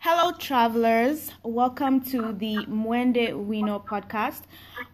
Hello, travelers. Welcome to the Mwende Bwino podcast.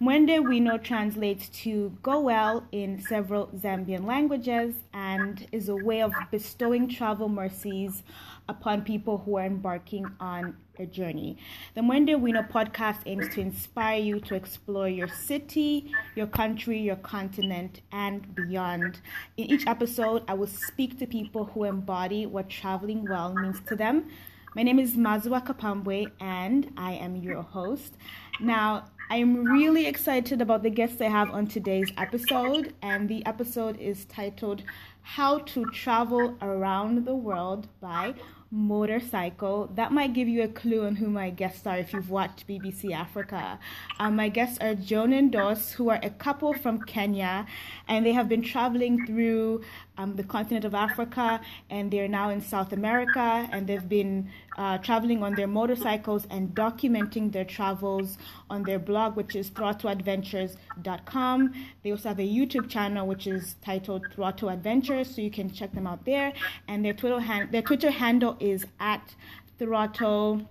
Mwende Bwino translates to go well in several Zambian languages and is a way of bestowing travel mercies upon people who are embarking on a journey. The Mwende Bwino podcast aims to inspire you to explore your city, your country, your continent, and beyond. In each episode, I will speak to people who embody what traveling well means to them my name is Mazuba Kapambwe, and I am your host. Now, I'm really excited about the guests I have on today's episode, and the episode is titled How to Travel Around the World by motorcycle. That might give you a clue on who my guests are if you've watched BBC Africa. Um, my guests are Joan and Dos, who are a couple from Kenya, and they have been traveling through um, the continent of Africa, and they're now in South America, and they've been uh, traveling on their motorcycles and documenting their travels on their blog, which is throttleadventures.com. They also have a YouTube channel, which is titled Throttle Adventures, so you can check them out there. And their Twitter, hand- their Twitter handle is at Throttle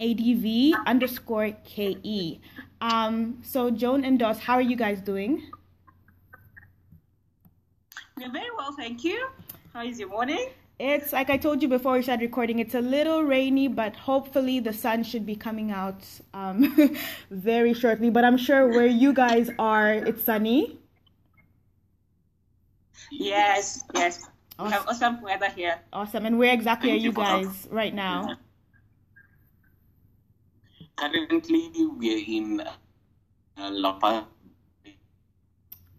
ADV underscore KE. Um, so, Joan and Dos, how are you guys doing? We're very well, thank you. How is your morning? It's like I told you before we started recording, it's a little rainy, but hopefully the sun should be coming out um, very shortly. But I'm sure where you guys are, it's sunny. Yes, yes. We have awesome weather here. Awesome. And where exactly are you guys right now? Currently, we're in uh, Lapa.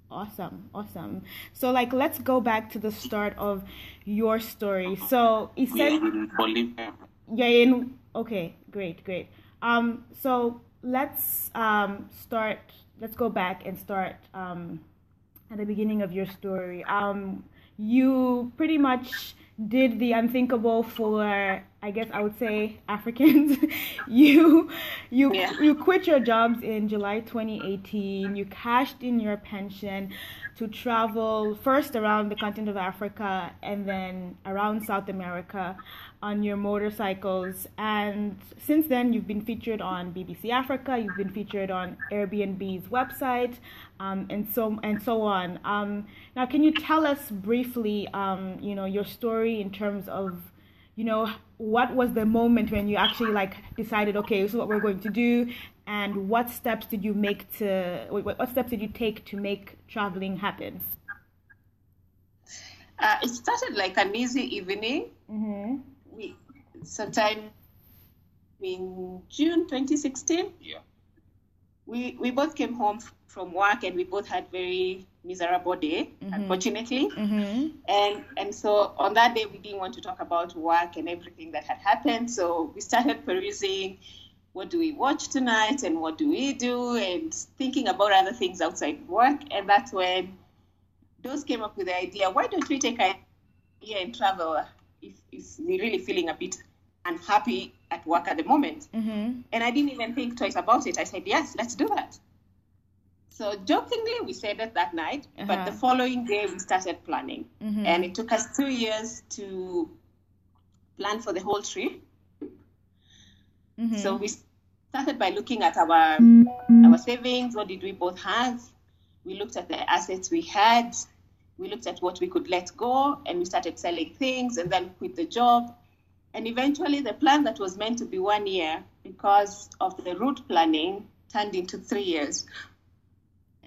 Awesome, awesome. So, like, let's go back to the start of your story. So, essentially, yeah, in okay, great, great. Um, so let's um start. Let's go back and start um at the beginning of your story. Um, you pretty much did the unthinkable for, I guess I would say, Africans. you you Yeah. you quit your jobs in July 2018. You cashed in your pension to travel first around the continent of Africa and then around South America on your motorcycles. And since then, you've been featured on BBC Africa. You've been featured on Airbnb's website, um, and so and so on. Um, now, can you tell us briefly, um, you know, your story in terms of, you know, what was the moment when you actually like decided, okay, this is what we're going to do, and what steps did you make to, what, what steps did you take to make traveling happen? Uh, it started like an easy evening. Mm-hmm. We sometime in June 2016. Yeah. We we both came home f- from work and we both had very miserable day, unfortunately. Mm-hmm. And and so on that day we didn't want to talk about work and everything that had happened. So we started perusing what do we watch tonight and what do we do and thinking about other things outside work. And that's when those came up with the idea, why don't we take a year and travel if, if we're really feeling a bit unhappy at work at the moment? Mm-hmm. And I didn't even think twice about it. I said, yes, let's do that. So jokingly, we said it that night, but Uh-huh. the following day we started planning. Mhm. And it took us two years to plan for the whole trip. Mm-hmm. So we started by looking at our our savings. What did we both have? We looked at the assets we had. We looked at what we could let go, and we started selling things, and then quit the job. And eventually, the plan that was meant to be one year, because of the route planning, turned into three years.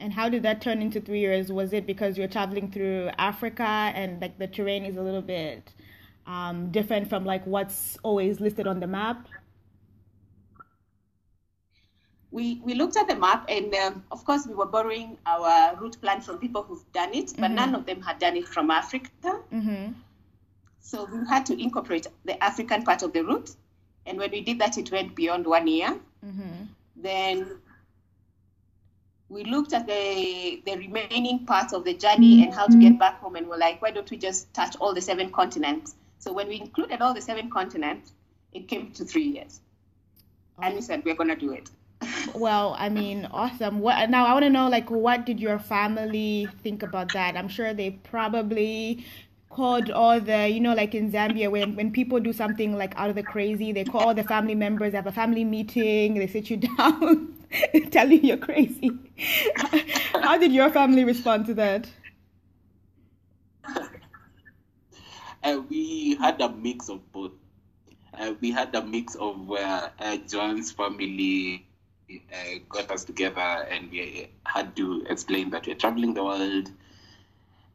And how did that turn into three years? Was it because you're traveling through Africa and like the terrain is a little bit um, different from like what's always listed on the map? we we looked at the map and um, of course we were borrowing our route plan from people who've done it but none of them had done it from africa Mm-hmm. so we had to incorporate the african part of the route and when we did that it went beyond one year Mm-hmm. then we looked at the the remaining parts of the journey and how to get back home and we're like why don't we just touch all the seven continents so when we included all the seven continents it came to three years oh. and we said we're going to do it Well, I mean, awesome. What now? I want to know like what did your family think about that? I'm sure they probably called all the you know like in Zambia when when people do something like out of the crazy they call all the family members have a family meeting they sit you down tell you you're crazy. How did your family respond to that? Uh, we had a mix of both. Uh, we had a mix of where uh, John's family uh, got us together and we had to explain that we're traveling the world.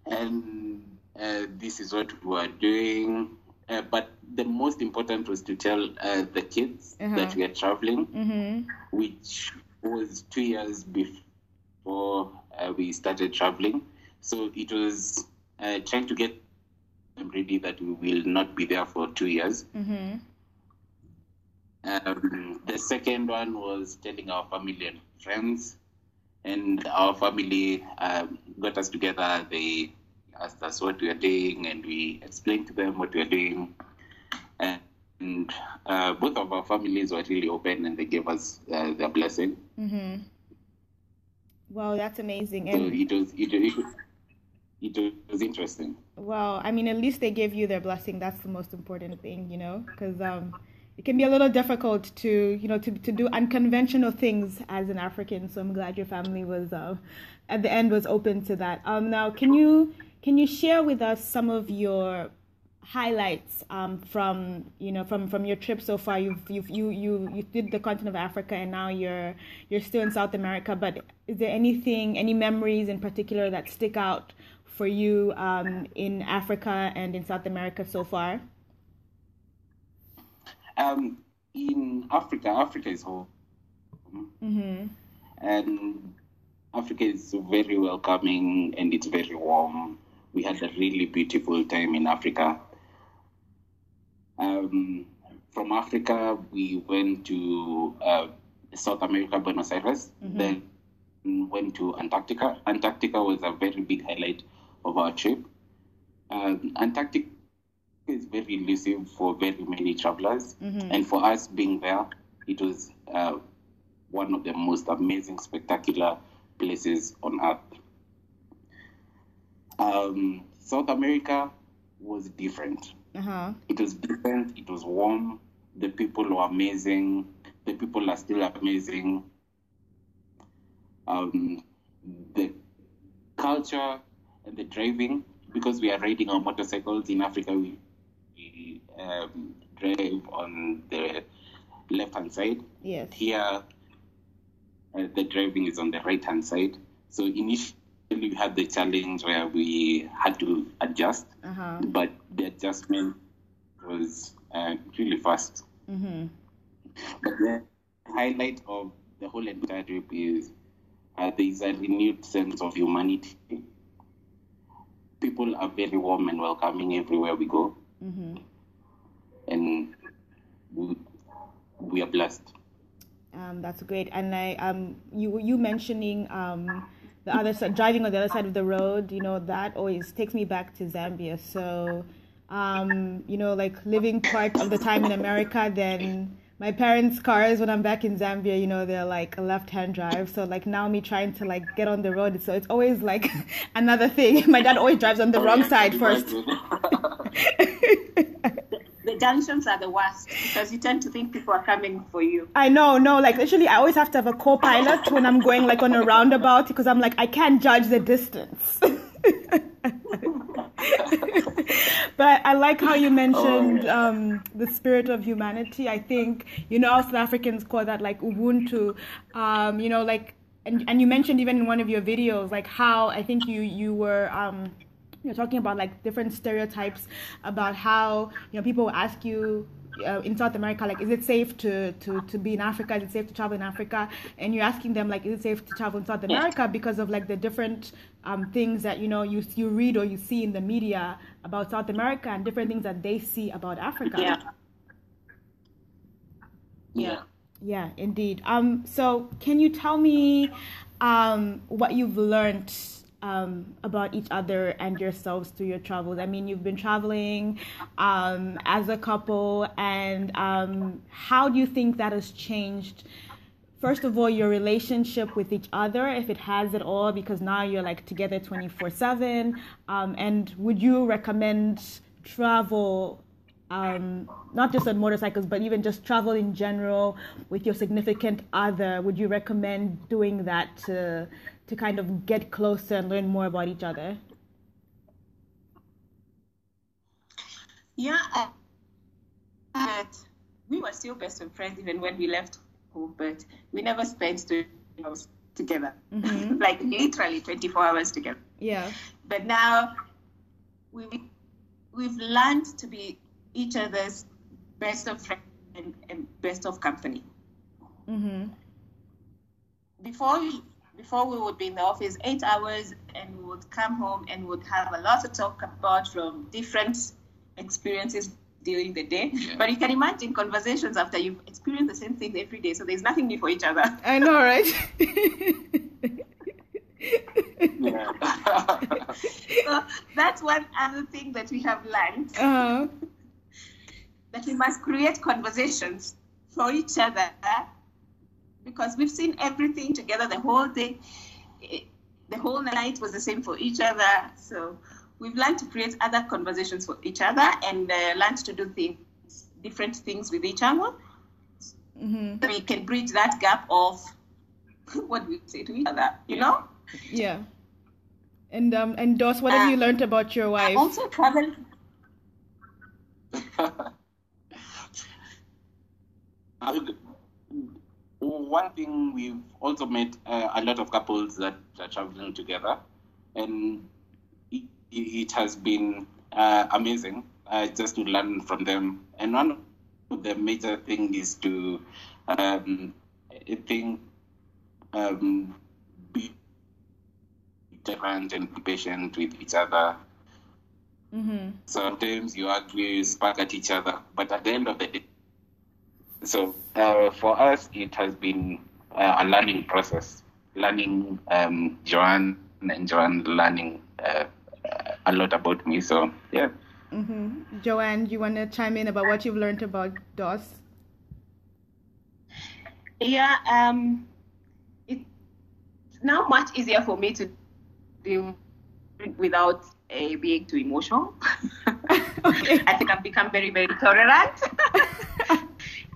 And this is what we are doing. Uh, but the most important was to tell uh, the kids Uh-huh. that we are traveling, mm-hmm. which was two years before uh, we started traveling. So it was uh, trying to get them ready that we will not be there for two years. Mm-hmm. Um, the second one was telling our family and friends, and our family um, got us together. They asked us what we are doing, and we explained to them what we are doing. And uh, both of our families were really open, and they gave us uh, their blessing. Mm-hmm. Wow, that's amazing. So And it was it, it, it was interesting. Well, I mean, at least they gave you their blessing. That's the most important thing, you know, because um, it can be a little difficult to, you know, to, to do unconventional things as an African. So I'm glad your family was, uh, at the end, was open to that. Um, now, can you can you share with us some of your highlights um, from you know from from your trip so far you've, you've you you you did the continent of africa and now you're you're still in south america but is there anything any memories in particular that stick out for you um, in africa and in south america so far Um, in Africa, Africa is home. mm-hmm. and Africa is very welcoming and it's very warm. We had a really beautiful time in Africa. Um, from Africa, we went to uh, South America, Buenos Aires, then went to Antarctica. Antarctica was a very big highlight of our trip. Um, Antarctica is very elusive for very many travelers, and for us being there, it was uh, one of the most amazing, spectacular places on earth. Um, South America was different. uh-huh It was different. It was warm. The people were amazing. The people are still amazing. Um, the culture and the driving, because we are riding our motorcycles in Africa, we, we um, drive on the left hand side. yes Here, uh, the driving is on the right hand side. So initially, we had the challenge where we had to adjust, uh-huh but the adjustment was uh, really fast. mm-hmm. But the highlight of the whole entire trip is uh, there is a renewed sense of humanity. People are very warm and welcoming everywhere we go, Mm-hmm. and we, we are blessed. Um, that's great. And I, um, you, you mentioning um, the other side, driving on the other side of the road, you know, that always takes me back to Zambia. So, um, you know, like living part of the time in America, then my parents' cars when I'm back in Zambia, you know, they're like a left-hand drive. So like now me trying to like get on the road, so it's always like another thing. My dad always drives on the wrong side first. The junctions are the worst because you tend to think people are coming for you. I know, no, like literally, I always have to have a co-pilot when I'm going like on a roundabout because I'm like I can't judge the distance. but I like how you mentioned um, the spirit of humanity. I think you know, South Africans call that like Ubuntu. Um, you know, like and and you mentioned even in one of your videos like how I think you you were. Um, you're talking about like different stereotypes about how you know people will ask you uh, in South America like is it safe to, to to be in Africa is it safe to travel in Africa and you're asking them like is it safe to travel in South America because of like the different um, things that you know you you read or you see in the media about South America and different things that they see about Africa Yeah. Yeah. yeah, indeed. Um, so can you tell me um, what you've learned um, about each other and yourselves through your travels? I mean, you've been traveling um, as a couple, and um, how do you think that has changed first of all your relationship with each other if it has at all because now you're like together 24 um, 7 and would you recommend travel um, not just on motorcycles but even just travel in general with your significant other would you recommend doing that to to kind of get closer and learn more about each other yeah uh, we were still best of friends even when we left but we never spent two hours together, mm-hmm. like literally 24 hours together. Yeah. But now we we've learned to be each other's best of friends and, and best of company. Mm-hmm. Before we, before we would be in the office eight hours and we would come home and would have a lot to talk about from different experiences during the day. Yeah. But you can imagine conversations after you've experienced the same thing every day. So there's nothing new for each other. I know, right? so that's one other thing that we have learned. Uh-huh. that we must create conversations for each other because we've seen everything together the whole day. The whole night was the same for each other. So we've learned to create other conversations for each other and uh, learned to do things, different things with each other. Mm-hmm. We can bridge that gap of what we say to each other, you know? Yeah. And um and Dos, what have you learned about your wife? I also travel. one thing we've also met uh, a lot of couples that are traveling together, and it has been uh, amazing uh, just to learn from them. And one of the major thing is to um, I think um, be tolerant and be patient with each other. Mm-hmm. Sometimes you argue, spark at each other, but at the end of the day, so uh, for us, it has been uh, a learning process. Learning um, Joanne and Joanne learning uh, a lot about me. So yeah. Mm-hmm. Joanne, do you want to chime in about what you've learned about Dos? Yeah, um, it's now much easier for me to deal without uh, being too emotional. okay. I think I've become very, very tolerant.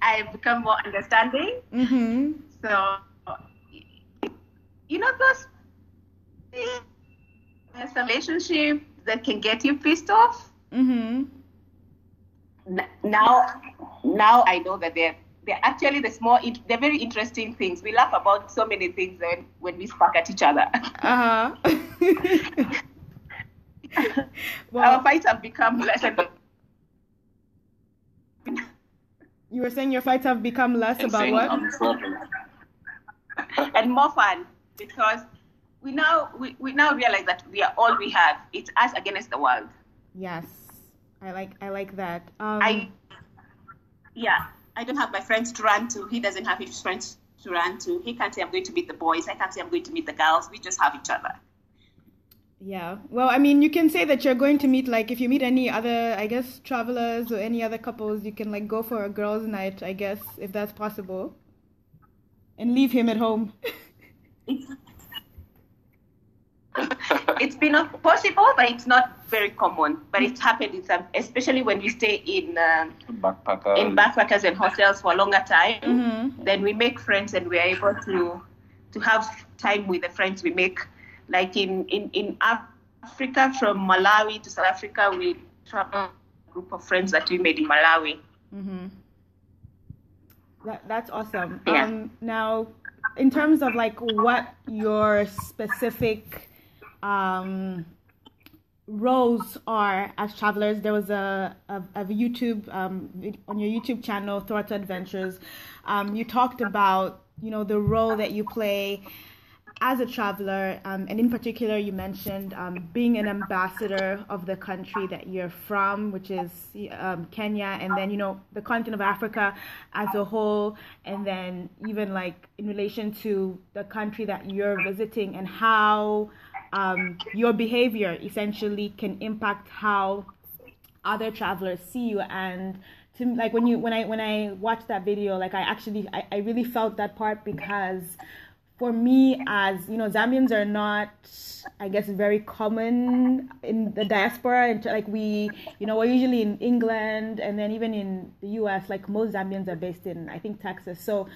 I've become more understanding. Mm-hmm. So, you know, those relationship that can get you pissed off. Mm-hmm. Now, now I know that they're they're actually the small, they're very interesting things. We laugh about so many things when when we spark at each other. Uh huh. well, Our fights have become less and. You were saying your fights have become less about what? and more fun because we now we, we now realize that we are all we have. It's us against the world. Yes, I like I like that. Um, I yeah, I don't have my friends to run to. He doesn't have his friends to run to. He can't say I'm going to meet the boys. I can't say I'm going to meet the girls. We just have each other. Yeah. Well, I mean, you can say that you're going to meet like if you meet any other, I guess, travelers or any other couples, you can like go for a girls' night, I guess, if that's possible, and leave him at home. it's been possible, but it's not very common. But it's happened in some, especially when we stay in uh, backpackers. in backpackers and hotels for a longer time. Mm-hmm. Then we make friends, and we are able to to have time with the friends we make. Like in in in Africa, from Malawi to South Africa, we travel a group of friends that we made in Malawi. Mm-hmm. That, that's awesome. Yeah. Um, now, in terms of like what your specific um, roles are as travelers. There was a, a, a YouTube um, on your YouTube channel, Throttle Adventures. Um, you talked about you know the role that you play as a traveler, um, and in particular, you mentioned um, being an ambassador of the country that you're from, which is um, Kenya, and then you know the continent of Africa as a whole, and then even like in relation to the country that you're visiting and how um, your behavior essentially can impact how other travelers see you. And to like when you when I when I watched that video, like I actually I, I really felt that part because for me as you know zambians are not i guess very common in the diaspora. And like we you know we're usually in england and then even in the us like most zambians are based in i think texas. So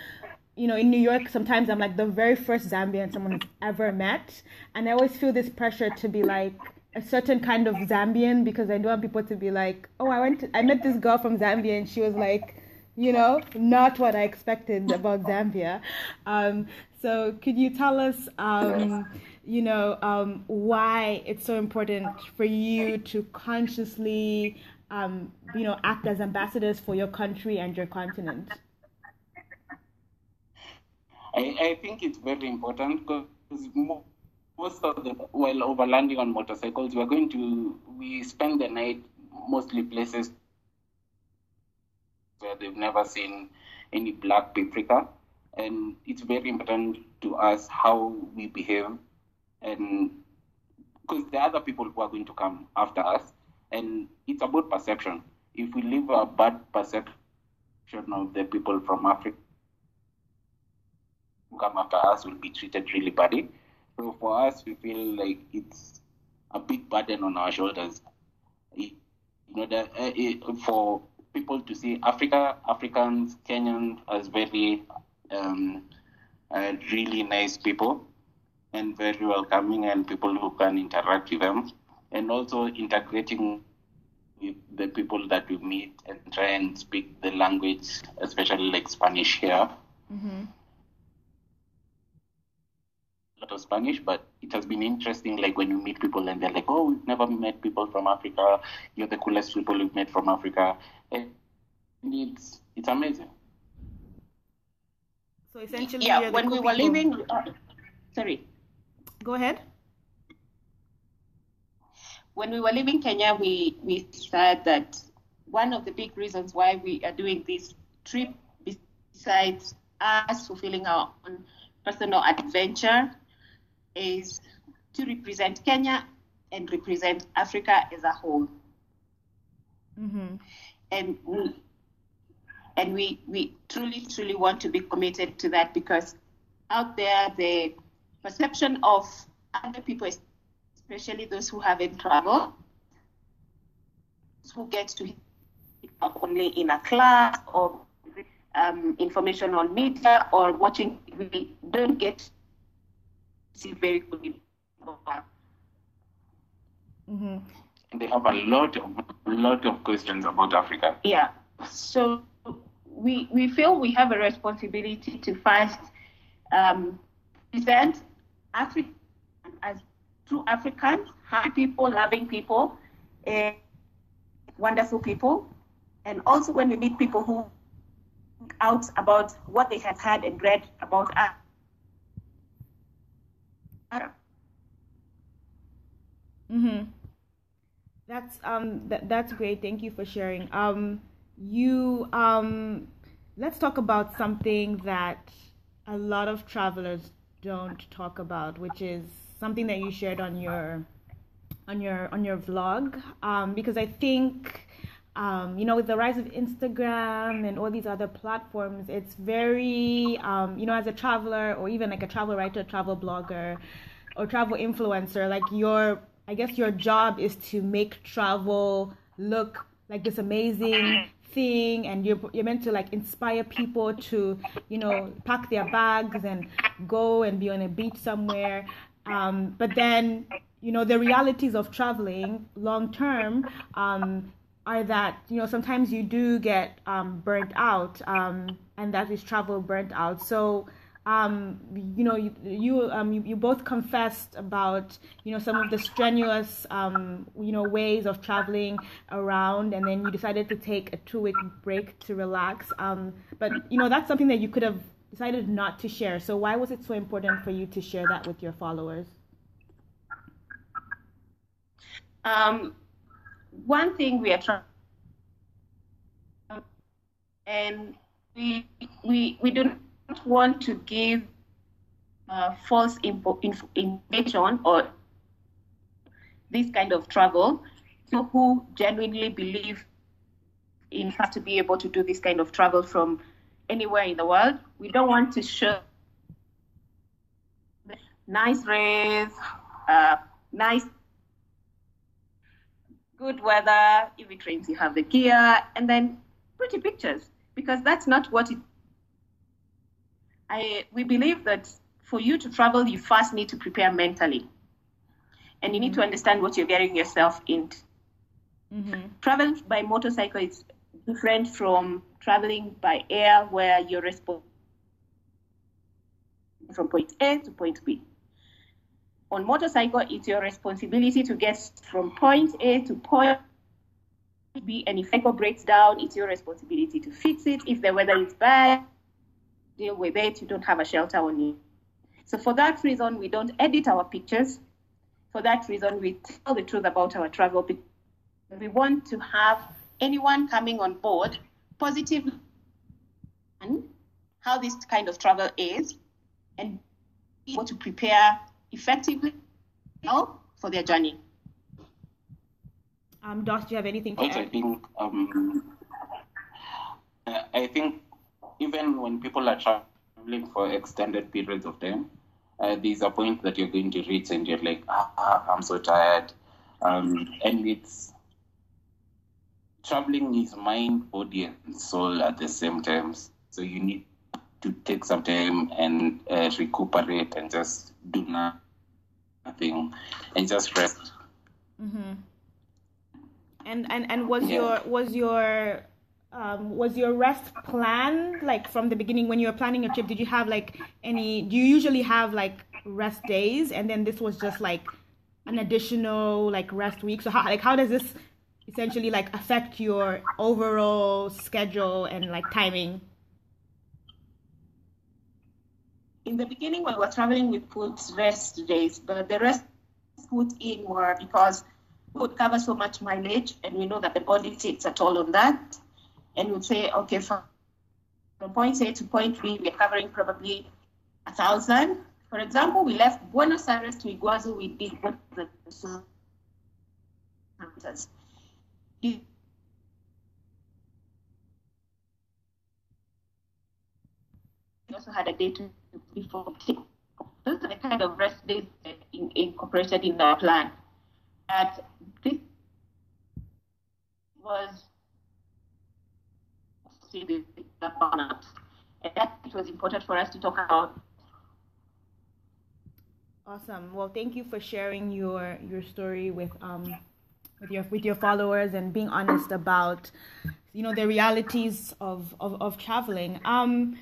you know in new york sometimes i'm like the very first zambian someone has ever met. And i always feel this pressure to be like a certain kind of zambian because i don't want people to be like oh i went to, i met this girl from zambia and she was like you know, not what I expected about Zambia. Um, so, could you tell us, um, you know, um, why it's so important for you to consciously, um, you know, act as ambassadors for your country and your continent? I, I think it's very important because most of the while overlanding on motorcycles, we're going to we spend the night mostly places where they've never seen any black paprika and it's very important to us how we behave. And because there are other people who are going to come after us and it's about perception. If we leave a bad perception of the people from africa who come after us will be treated really badly. So for us we feel like it's a big burden on our shoulders. You know that uh, for people to see africa africans kenyans as very um, uh, really nice people and very welcoming and people who can interact with them and also integrating with the people that we meet and try and speak the language especially like spanish here. Mm-hmm. a lot of spanish but it has been interesting like when you meet people and they're like oh we've never met people from africa. You're the coolest people we've met from africa. And it's it's amazing so essentially, yeah. When we were living, uh, sorry. Go ahead. When we were leaving Kenya, we we said that one of the big reasons why we are doing this trip, besides us fulfilling our own personal adventure, is to represent Kenya and represent Africa as a whole. Mm-hmm. And we, and we, we truly, truly want to be committed to that because out there, the perception of other people, especially those who haven't traveled, who get to only in a class or um, information on media or watching, we don't get to see very good mm-hmm. They have a lot of a lot of questions about Africa. Yeah. So we, we feel we have a responsibility to first um, present Africa as true Africans, happy people, loving people, uh, wonderful people. And also when we meet people who out about what they have had and read about us. Mm-hmm. That's um that, that's great. Thank you for sharing. Um you um let's talk about something that a lot of travelers don't talk about which is something that you shared on your on your on your vlog. Um, because i think um, you know with the rise of instagram and all these other platforms it's very um, you know as a traveler or even like a travel writer travel blogger or travel influencer like your i guess your job is to make travel look like this amazing thing and you're, you're meant to like inspire people to you know pack their bags and go and be on a beach somewhere. Um, but then you know the realities of traveling long term um, are that you know sometimes you do get um, burnt out um, and that is travel burnt out. So um, you know, you you, um, you, you both confessed about you know some of the strenuous um, you know ways of traveling around, and then you decided to take a two week break to relax. Um, but you know that's something that you could have decided not to share. So why was it so important for you to share that with your followers? Um, one thing we are trying, and we we we don't want to give uh, false info, info, information or this kind of travel to who genuinely believe in fact to be able to do this kind of travel from anywhere in the world. We don't want to show nice rays, uh, nice good weather. If it rains, you have the gear, and then pretty pictures because that's not what it. I we believe that for you to travel, you first need to prepare mentally, and you need to mm-hmm. understand what you're getting yourself into. Mm-hmm. Travel by motorcycle is different from traveling by air, where you're responsible from point A to point B. On motorcycle, it's your responsibility to get from point A to point B, and if cycle breaks down, it's your responsibility to fix it. If the weather is bad, deal with it. You don't have a shelter on you. So for that reason, we don't edit our pictures. For that reason, we tell the truth about our travel. We want to have anyone coming on board positive and how this kind of travel is and be able to prepare effectively for their journey. Um, Dos, do you have anything to add? I think, um, I think even when people are traveling for extended periods of time, uh, there's a point that you're going to reach and you're like, ah, I'm so tired. Um, and it's traveling is mind, body, and soul at the same time. So you need to take some time and uh, recuperate and just do nothing and just rest. Mm-hmm. And and and was yeah. your was your um, was your rest planned like from the beginning when you were planning your trip? Did you have like any? Do you usually have like rest days, and then this was just like an additional like rest week? So how like how does this essentially like affect your overall schedule and like timing? In the beginning, when we were traveling, we put rest days, but the rest put in were because we would cover so much mileage, and we know that the body takes a toll on that. And we'd say, okay, from, from point A to point B, we're covering probably a thousand. For example, we left Buenos Aires to Iguazu, we did the we also had a day to before those are the kind of rest days in, incorporated in our plan. That this was the burnout. And that it was important for us to talk about. Awesome. Well, thank you for sharing your your story with um with your with your followers and being honest about you know the realities of of, of traveling um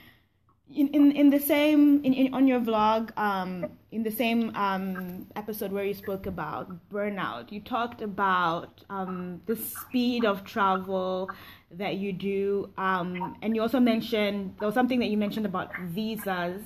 in, in, in the same in, in on your vlog um in the same um episode where you spoke about burnout you talked about um the speed of travel that you do um and you also mentioned there was something that you mentioned about visas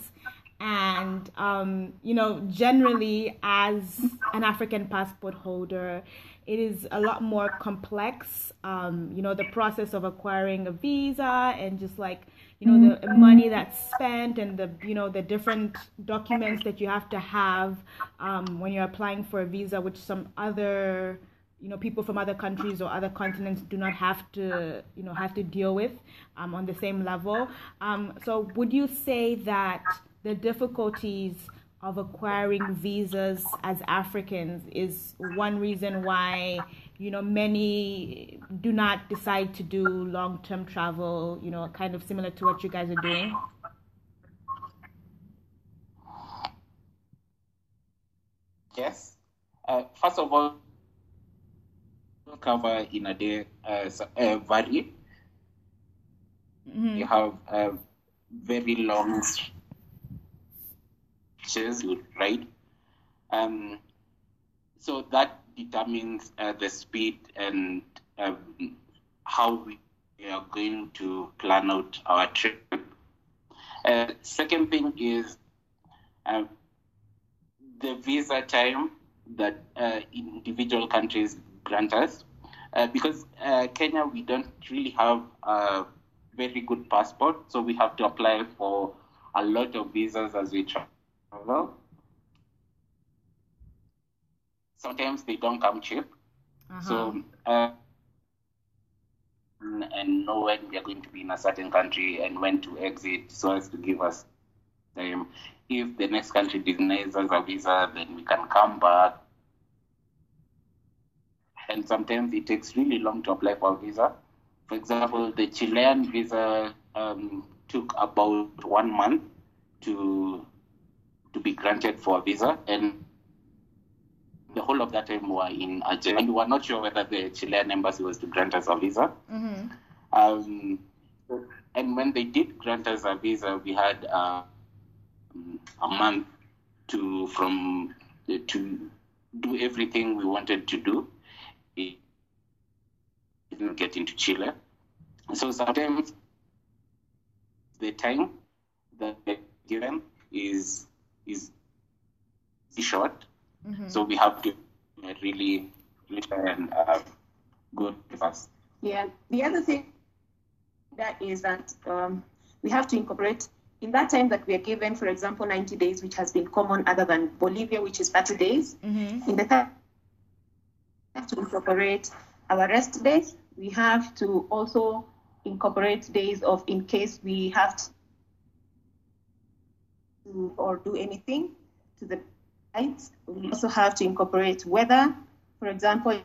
and um, you know generally as an african passport holder it is a lot more complex. Um, you know, the process of acquiring a visa and just like, you know, the money that's spent and the, you know, the different documents that you have to have um, when you're applying for a visa, which some other, you know, people from other countries or other continents do not have to, you know, have to deal with um, on the same level. Um, so would you say that the difficulties of acquiring visas as Africans is one reason why you know many do not decide to do long-term travel you know kind of similar to what you guys are doing yes uh, first of all cover in a day uh, uh, vary mm-hmm. you have a very long right? Um, so that determines uh, the speed and um, how we are going to plan out our trip. Uh, second thing is uh, the visa time that uh, individual countries grant us. Uh, because uh, Kenya, we don't really have a very good passport, so we have to apply for a lot of visas as we travel sometimes they don't come cheap. Uh-huh. So uh, and know when we are going to be in a certain country and when to exit so as to give us time. If the next country denies us a visa, then we can come back. And sometimes it takes really long to apply for a visa. For example, the Chilean visa um, took about one month to to be granted for a visa, and the whole of that time we were in Argentina. And we were not sure whether the Chilean embassy was to grant us a visa. Mm-hmm. Um, and when they did grant us a visa, we had uh, a month to from to do everything we wanted to do. It didn't get into Chile, so sometimes the time that they're given is is short. Mm-hmm. So we have to really, really try and uh, go fast. Yeah. The other thing that is that um, we have to incorporate in that time that we are given, for example, 90 days, which has been common other than Bolivia, which is 30 days. Mm-hmm. In the time, we have to incorporate our rest days. We have to also incorporate days of in case we have to or do anything to the sites. We also have to incorporate weather. For example,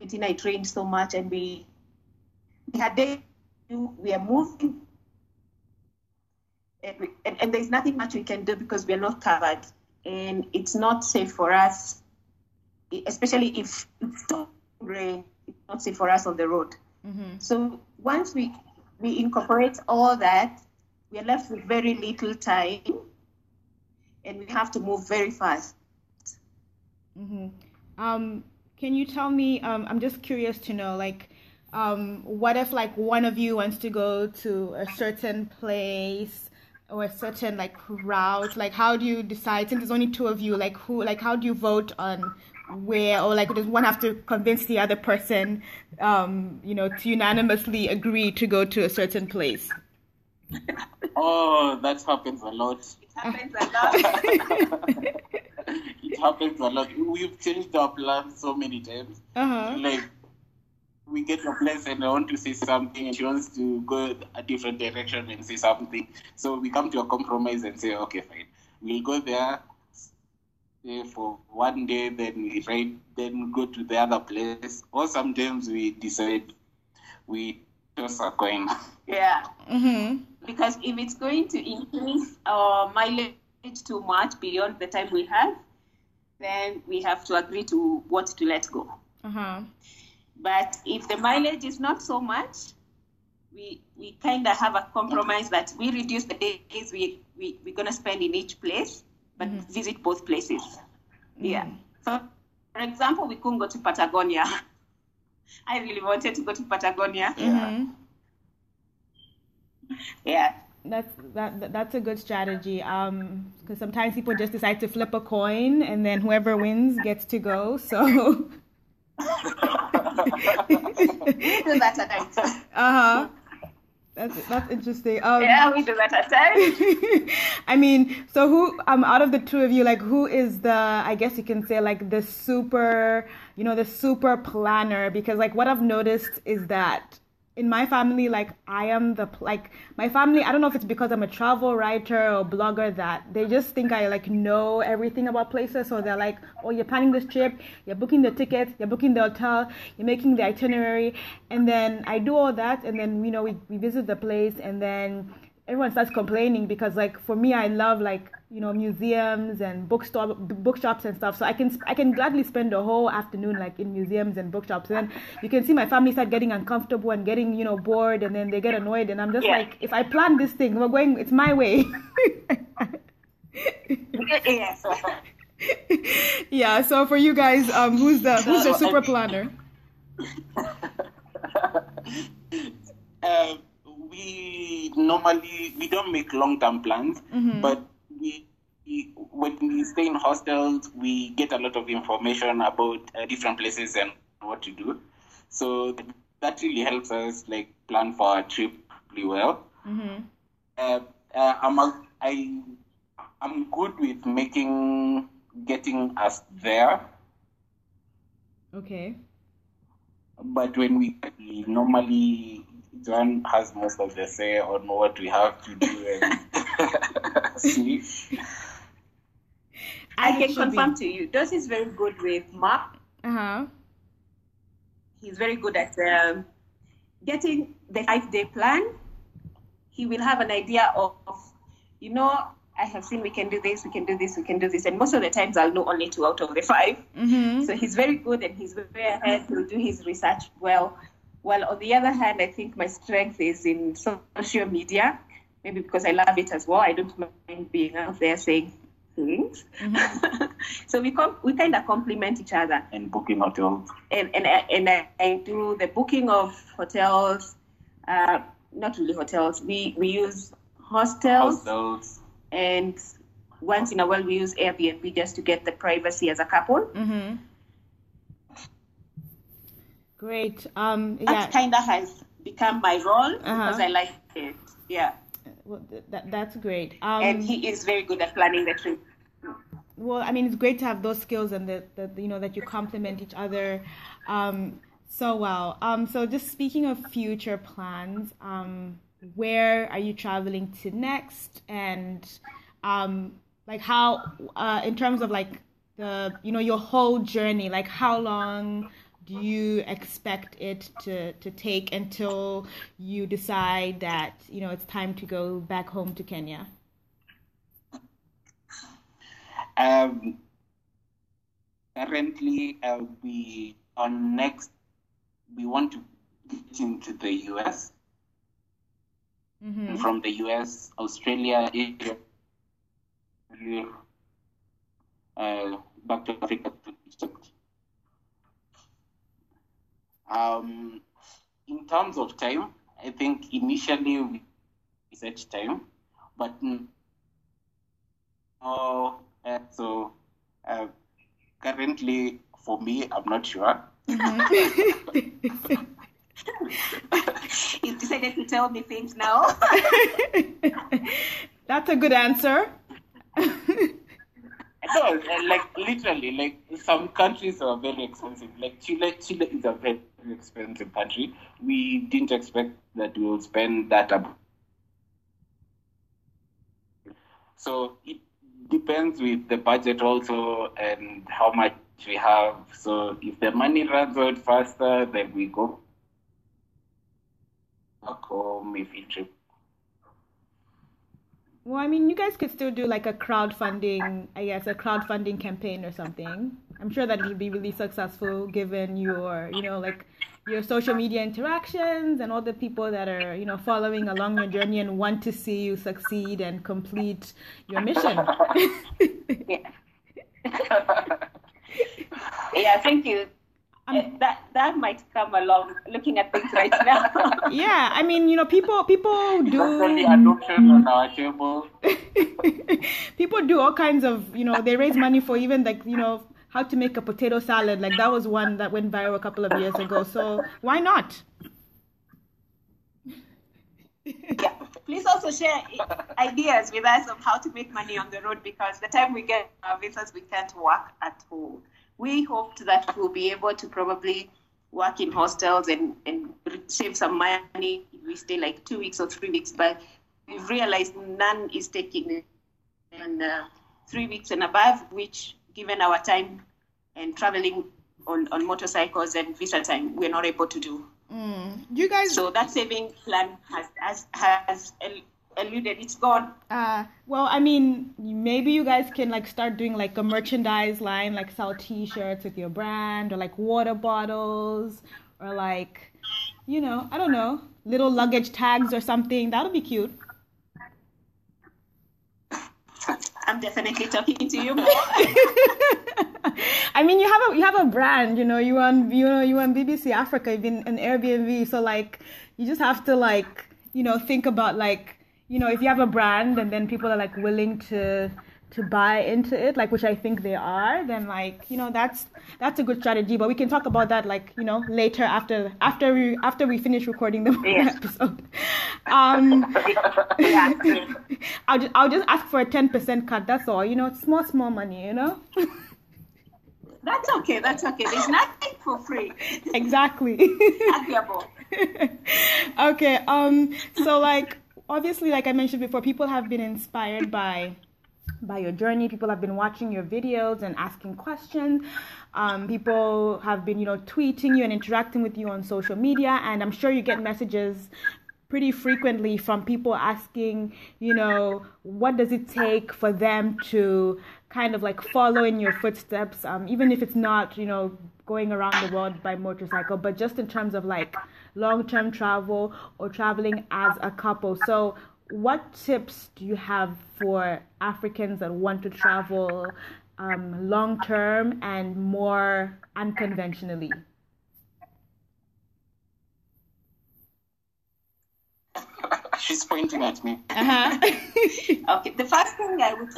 in I trained so much and we we had days we are moving and, we, and, and there's nothing much we can do because we are not covered and it's not safe for us especially if it's so rain not safe for us on the road Mm-hmm. so once we we incorporate all that we are left with very little time and we have to move very fast Mm-hmm. Um, can you tell me? Um, I'm just curious to know, like, um, what if like one of you wants to go to a certain place or a certain like route? Like, how do you decide? Since there's only two of you, like, who, like, how do you vote on where, or like, does one have to convince the other person, um, you know, to unanimously agree to go to a certain place? Oh, that happens a lot. it happens a lot it happens a lot. We've changed our plans so many times. Uh huh. Like, we get to a place and I want to say something, and she wants to go a different direction and say something. So we come to a compromise and say, okay, fine. We'll go there stay for one day, then we ride, then go to the other place. Or sometimes we decide we toss a coin. yeah Mm-hmm. because if it's going to increase our mileage too much beyond the time we have, then we have to agree to what to let go. Uh huh. But if the mileage is not so much, we we kind of have a compromise that we reduce the days we, we, we're going to spend in each place, but visit both places. Yeah. So, for example, we couldn't go to Patagonia. I really wanted to go to Patagonia. Mm-hmm. Yeah. That's that, that- that's a good strategy. Um, because sometimes people just decide to flip a coin, and then whoever wins gets to go. So, do that at times. uh huh. That's that's interesting. Um, Yeah, we do that at times. I mean, so who um out of the two of you, like who is the I guess you can say like the super, you know, the super planner because like what I've noticed is that in my family like I am the like my family I don't know if it's because I'm a travel writer or blogger that they just think I like know everything about places so they're like, "Oh, you're planning this trip, you're booking the tickets, you're booking the hotel, you're making the itinerary." And then I do all that and then you know we we visit the place and then everyone starts complaining because like for me i love like you know museums and bookstore bookshops and stuff so i can i can gladly spend a whole afternoon like in museums and bookshops and then you can see my family start getting uncomfortable and getting you know bored and then they get annoyed and i'm just Yeah. like if i plan this thing we're going it's my way yes. yeah so for you guys um who's the who's the super planner uh, we normally we don't make long term plans, but we, we when we stay in hostels, we get a lot of information about uh, different places and what to do. So that really helps us like plan for our trip really well. mm-hmm. Uh, uh, I'm a, I I'm good with making getting us there. okay but when we normally John has most of the say on what we have to do and see. I can confirm be. to you, Dos is very good with map. Uh huh. He's very good at um, getting the five day plan. He will have an idea of, you know, I have seen we can do this, we can do this, we can do this. And most of the times I'll know only two out of the 5 mm-hmm. So he's very good and he's very ahead. He'll do his research well. Well, on the other hand, I think my strength is in social media, maybe because I love it as well. I don't mind being out there saying things. Mm-hmm. so we com- we kind of complement each other. And booking hotels. And and, and I, I do the booking of hotels, uh, not really hotels. We, we use hostels. Hostels and once in a while we use Airbnb just to get the privacy as a couple. Mm-hmm. Great. Um, yeah. That kind of has become my role uh-huh. because I like it. Yeah. Well, that, that's great. Um, and he is very good at planning the trip. Well, I mean, it's great to have those skills and that, you know that you complement each other um, so well. Um, so, just speaking of future plans, um, where are you traveling to next and um like how uh in terms of like the you know your whole journey like how long do you expect it to to take until you decide that you know it's time to go back home to Kenya um currently uh, we on next we want to get into the US mm-hmm. from the US, Australia, Asia, uh, back to Africa. Um, in terms of time, I think initially we set time, but oh, uh, so uh, currently for me, I'm not sure. Mm-hmm. you decided to tell me things now. That's a good answer. no, like literally, like some countries are very expensive. Like Chile, Chile is a very expensive country. We didn't expect that we would spend that. Up. So it depends with the budget also and how much we have. So if the money runs out faster, then we go back home if it well, I mean, you guys could still do like a crowdfunding, I guess, a crowdfunding campaign or something. I'm sure that it would be really successful given your, you know, like your social media interactions and all the people that are, you know, following along your journey and want to see you succeed and complete your mission. yeah. yeah, thank you. That that might come along looking at things right now. yeah, I mean, you know, people people do on our table. people do all kinds of, you know, they raise money for even like, you know, how to make a potato salad. Like that was one that went viral a couple of years ago. So why not? yeah. Please also share ideas with us of how to make money on the road because the time we get uh, our visas, we can't work at all we hoped that we'll be able to probably work in hostels and, and save some money if we stay like two weeks or three weeks. But we've realized none is taking and uh, three weeks and above, which given our time and traveling on, on motorcycles and visa time, we're not able to do. Mm. You guys. So that saving plan has has has eluded. It's gone. Uh, well, I mean, maybe you guys can like start doing like a merchandise line, like sell T-shirts with your brand, or like water bottles, or like, you know, I don't know, little luggage tags or something. that'll be cute. I'm definitely talking to you more. I mean, you have a you have a brand. You know, you on you know you on BBC Africa. You've been an Airbnb, so like you just have to like you know think about like you know, if you have a brand and then people are like willing to to buy into it, like which I think they are, then like you know that's that's a good strategy. But we can talk about that like you know later after after we after we finish recording the yes. episode. Um, I'll just I'll just ask for a ten percent cut. That's all. You know, small small money. You know. That's okay. That's okay. There's nothing for free. Exactly. Agreeable. okay. Um. So like obviously, like I mentioned before, people have been inspired by by your journey. People have been watching your videos and asking questions. Um, people have been, you know, tweeting you and interacting with you on social media, and I'm sure you get messages pretty frequently from people asking, you know, what does it take for them to kind of like follow in your footsteps, um, even if it's not, you know, going around the world by motorcycle, but just in terms of like long term travel or traveling as a couple. So, what tips do you have for Africans that want to travel um, long term and more unconventionally? She's pointing at me. Uh-huh. okay, the first thing I would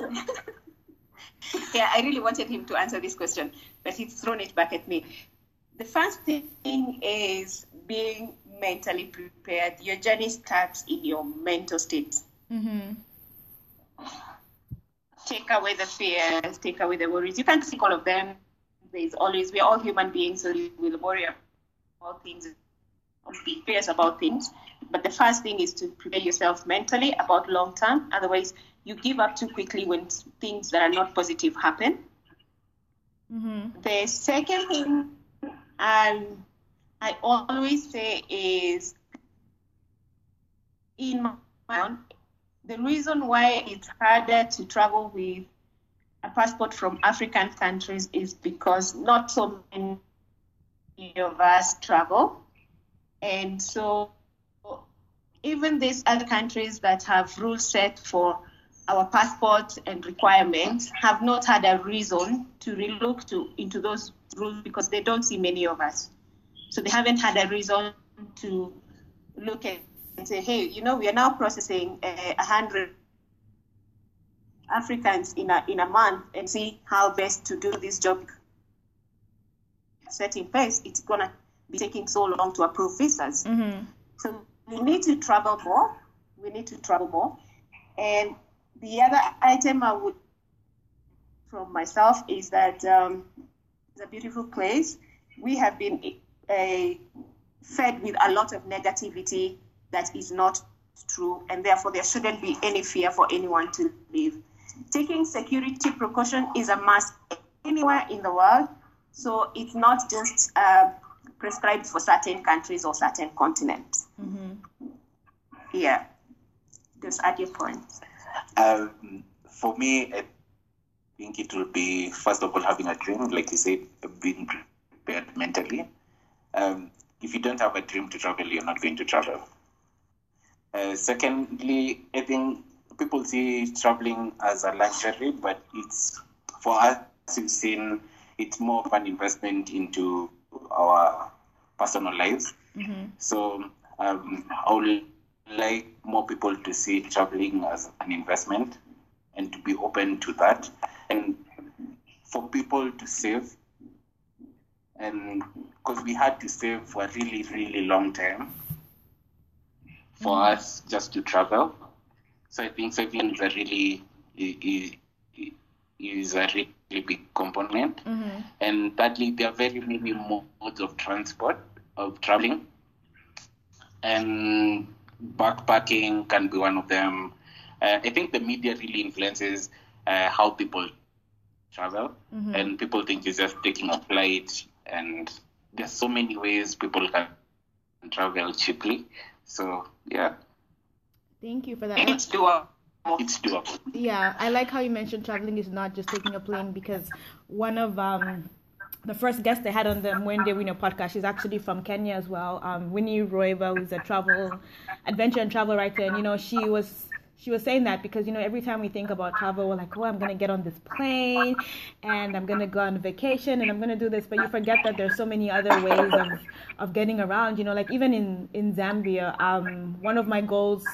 yeah, I really wanted him to answer this question, but he's thrown it back at me. The first thing is being mentally prepared. Your journey starts in your mental state. Mm-hmm. Take away the fears, take away the worries. You can't think all of them. There's always, we're all human beings, so we will worry about things, be fears about things. But the first thing is to prepare yourself mentally about long term. Otherwise, you give up too quickly when things that are not positive happen. Mm-hmm. The second thing um, I always say is in my own, the reason why it's harder to travel with a passport from African countries is because not so many of us travel. And so even these other countries that have rules set for our passports and requirements have not had a reason to relook to into those rules because they don't see many of us. So they haven't had a reason to look at and say, hey, you know, we are now processing a uh, hundred Africans in a in a month and see how best to do this job. Setting pace, it's gonna be taking so long to approve visas. Mm-hmm. So we need to travel more. We need to travel more, and the other item I would from myself is that um, it's a beautiful place. We have been uh, fed with a lot of negativity that is not true, and therefore there shouldn't be any fear for anyone to live. Taking security precaution is a must anywhere in the world, so it's not just uh, prescribed for certain countries or certain continents. Mm-hmm. Yeah, just add your points. Um, for me, I think it will be first of all having a dream, like you said, being prepared mentally. Um, if you don't have a dream to travel, you're not going to travel. Uh, secondly, I think people see traveling as a luxury, but it's for us. We've seen it's more of an investment into our personal lives. Mm-hmm. So um, I like more people to see traveling as an investment and to be open to that and for people to save and because we had to save for a really really long time for mm-hmm. us just to travel so i think saving is a really is a really big component mm-hmm. and thirdly there are very many modes of transport of traveling and backpacking can be one of them. Uh, I think the media really influences uh, how people travel, mm-hmm. and people think it's just taking a flight. And there's so many ways people can travel cheaply. So yeah. Thank you for that. It's doable. It's doable. Yeah, I like how you mentioned traveling is not just taking a plane because one of um the first guest I had on the Mwende Bwino podcast, she's actually from Kenya as well. Um, Winnie Roiva, who's a travel, adventure and travel writer, and you know she was she was saying that because you know every time we think about travel, we're like, oh, I'm gonna get on this plane, and I'm gonna go on vacation, and I'm gonna do this, but you forget that there's so many other ways of of getting around. You know, like even in in Zambia, um, one of my goals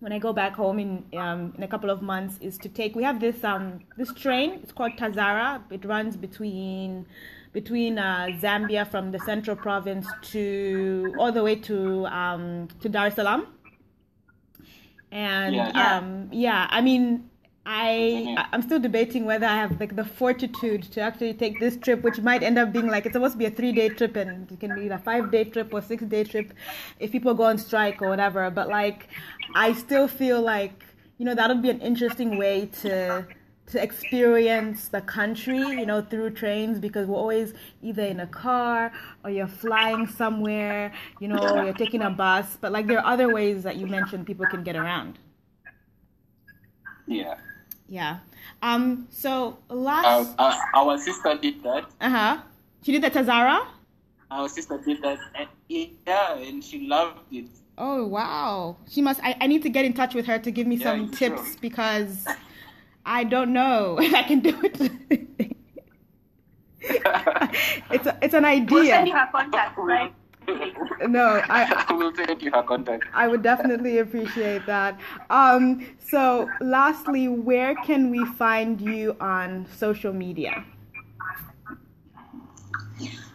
when I go back home in um, in a couple of months is to take. We have this um this train. It's called Tazara. It runs between between uh, Zambia from the central province to all the way to um to Dar es Salaam. And yeah, um yeah, I mean I I'm still debating whether I have like the fortitude to actually take this trip, which might end up being like it's supposed to be a three day trip and it can be a five day trip or six day trip if people go on strike or whatever. But like I still feel like you know that would be an interesting way to to experience the country, you know, through trains because we're always either in a car or you're flying somewhere, you know, or you're taking a bus. But like there are other ways that you mentioned people can get around. Yeah. Yeah. Um. So Uh, last. uh, our sister did that. Uh huh. She did that to Zara. Our sister did that. And, yeah, and she loved it. Oh wow. She must. I, I need to get in touch with her to give me Yeah, some tips should. because I don't know if I can do it. it's a, it's an We'll send you idea. her contact, right? No, I we'll send you her contact. I would definitely appreciate that. Um. So lastly, where can we find you on social media?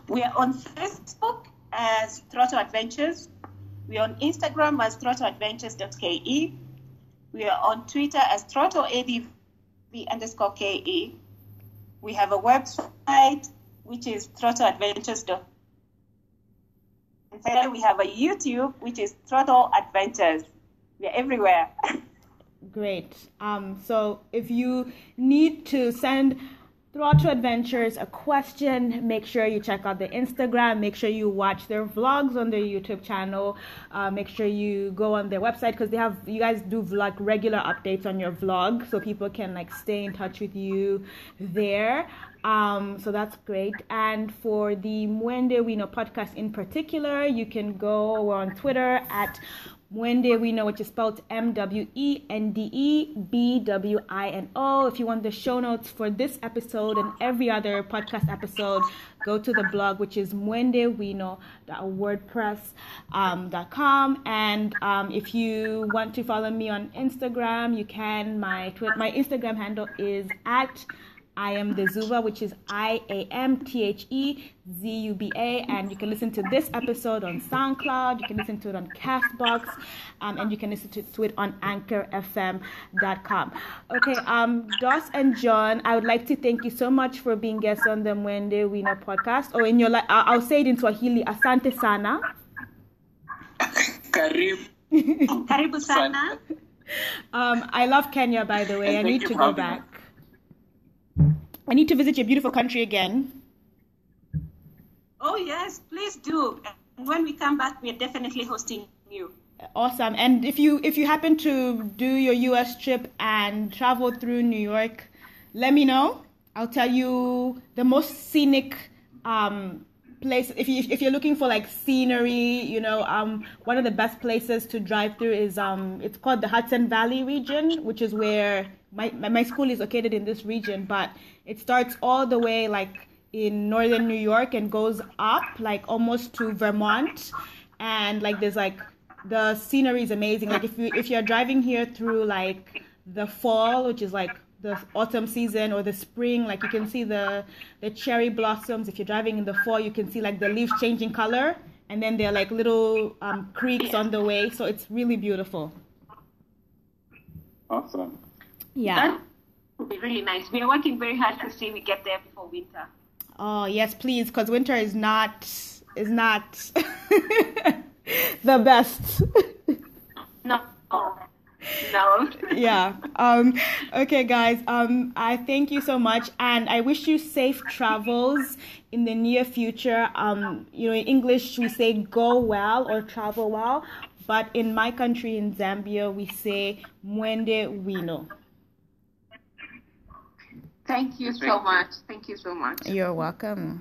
We are on Facebook as Throttle Adventures. We are on Instagram as throttleadventures.ke. We are on Twitter as throttleadv underscore ke. We have a website which is throttleadventures.ke. Finally, we have a YouTube which is Throttle Adventures. We are everywhere. Great. Um, so if you need to send Throttle Adventures a question, make sure you check out their Instagram. Make sure you watch their vlogs on their YouTube channel. Uh, make sure you go on their website because they have you guys do like regular updates on your vlog, so people can like stay in touch with you there. Um, so that's great. And for the Mwende Bwino podcast in particular, you can go we're on Twitter at Mwende Bwino is spelled M W E N D E B W I N O. If you want the show notes for this episode and every other podcast episode, go to the blog which is mwendebwino.wordpress.com. And um, if you want to follow me on Instagram, you can. My twi- my Instagram handle is at I am the Zuba, which is I A M T H E Z U B A, and you can listen to this episode on SoundCloud. You can listen to it on Castbox, um, and you can listen to, to it on AnchorFM.com. Okay, um, Dos and John, I would like to thank you so much for being guests on the Mwende Bwino podcast. Or in your, life, I'll, I'll say it in Swahili, Asante sana. Karim. Karibu sana. Um, I love Kenya, by the way. And I need to go having back. I need to visit your beautiful country again. Oh, yes, please do. And when we come back, we are definitely hosting you. Awesome. And if you if you happen to do your US trip and travel through New York, let me know. I'll tell you the most scenic um place if you if you're looking for like scenery, you know, um one of the best places to drive through is um it's called the Hudson Valley region, which is where my my, school is located in this region, but it starts all the way like in northern New York and goes up like almost to Vermont and like there's like the scenery is amazing. Like if you if you're driving here through like the fall, which is like the autumn season or the spring, like you can see the the cherry blossoms. If you're driving in the fall, you can see like the leaves changing color, and then there are like little um, creeks on the way. So it's really beautiful. Awesome. Yeah. That would be really nice. We are working very hard to see we get there before winter. Oh yes, please, because winter is not is not the best. No. No. yeah. Um, okay, guys. Um, I thank you so much, and I wish you safe travels in the near future. Um, you know, in English we say "go well" or "travel well," but in my country, in Zambia, we say "mwende bwino." Thank you so much. Thank you so much. You're welcome.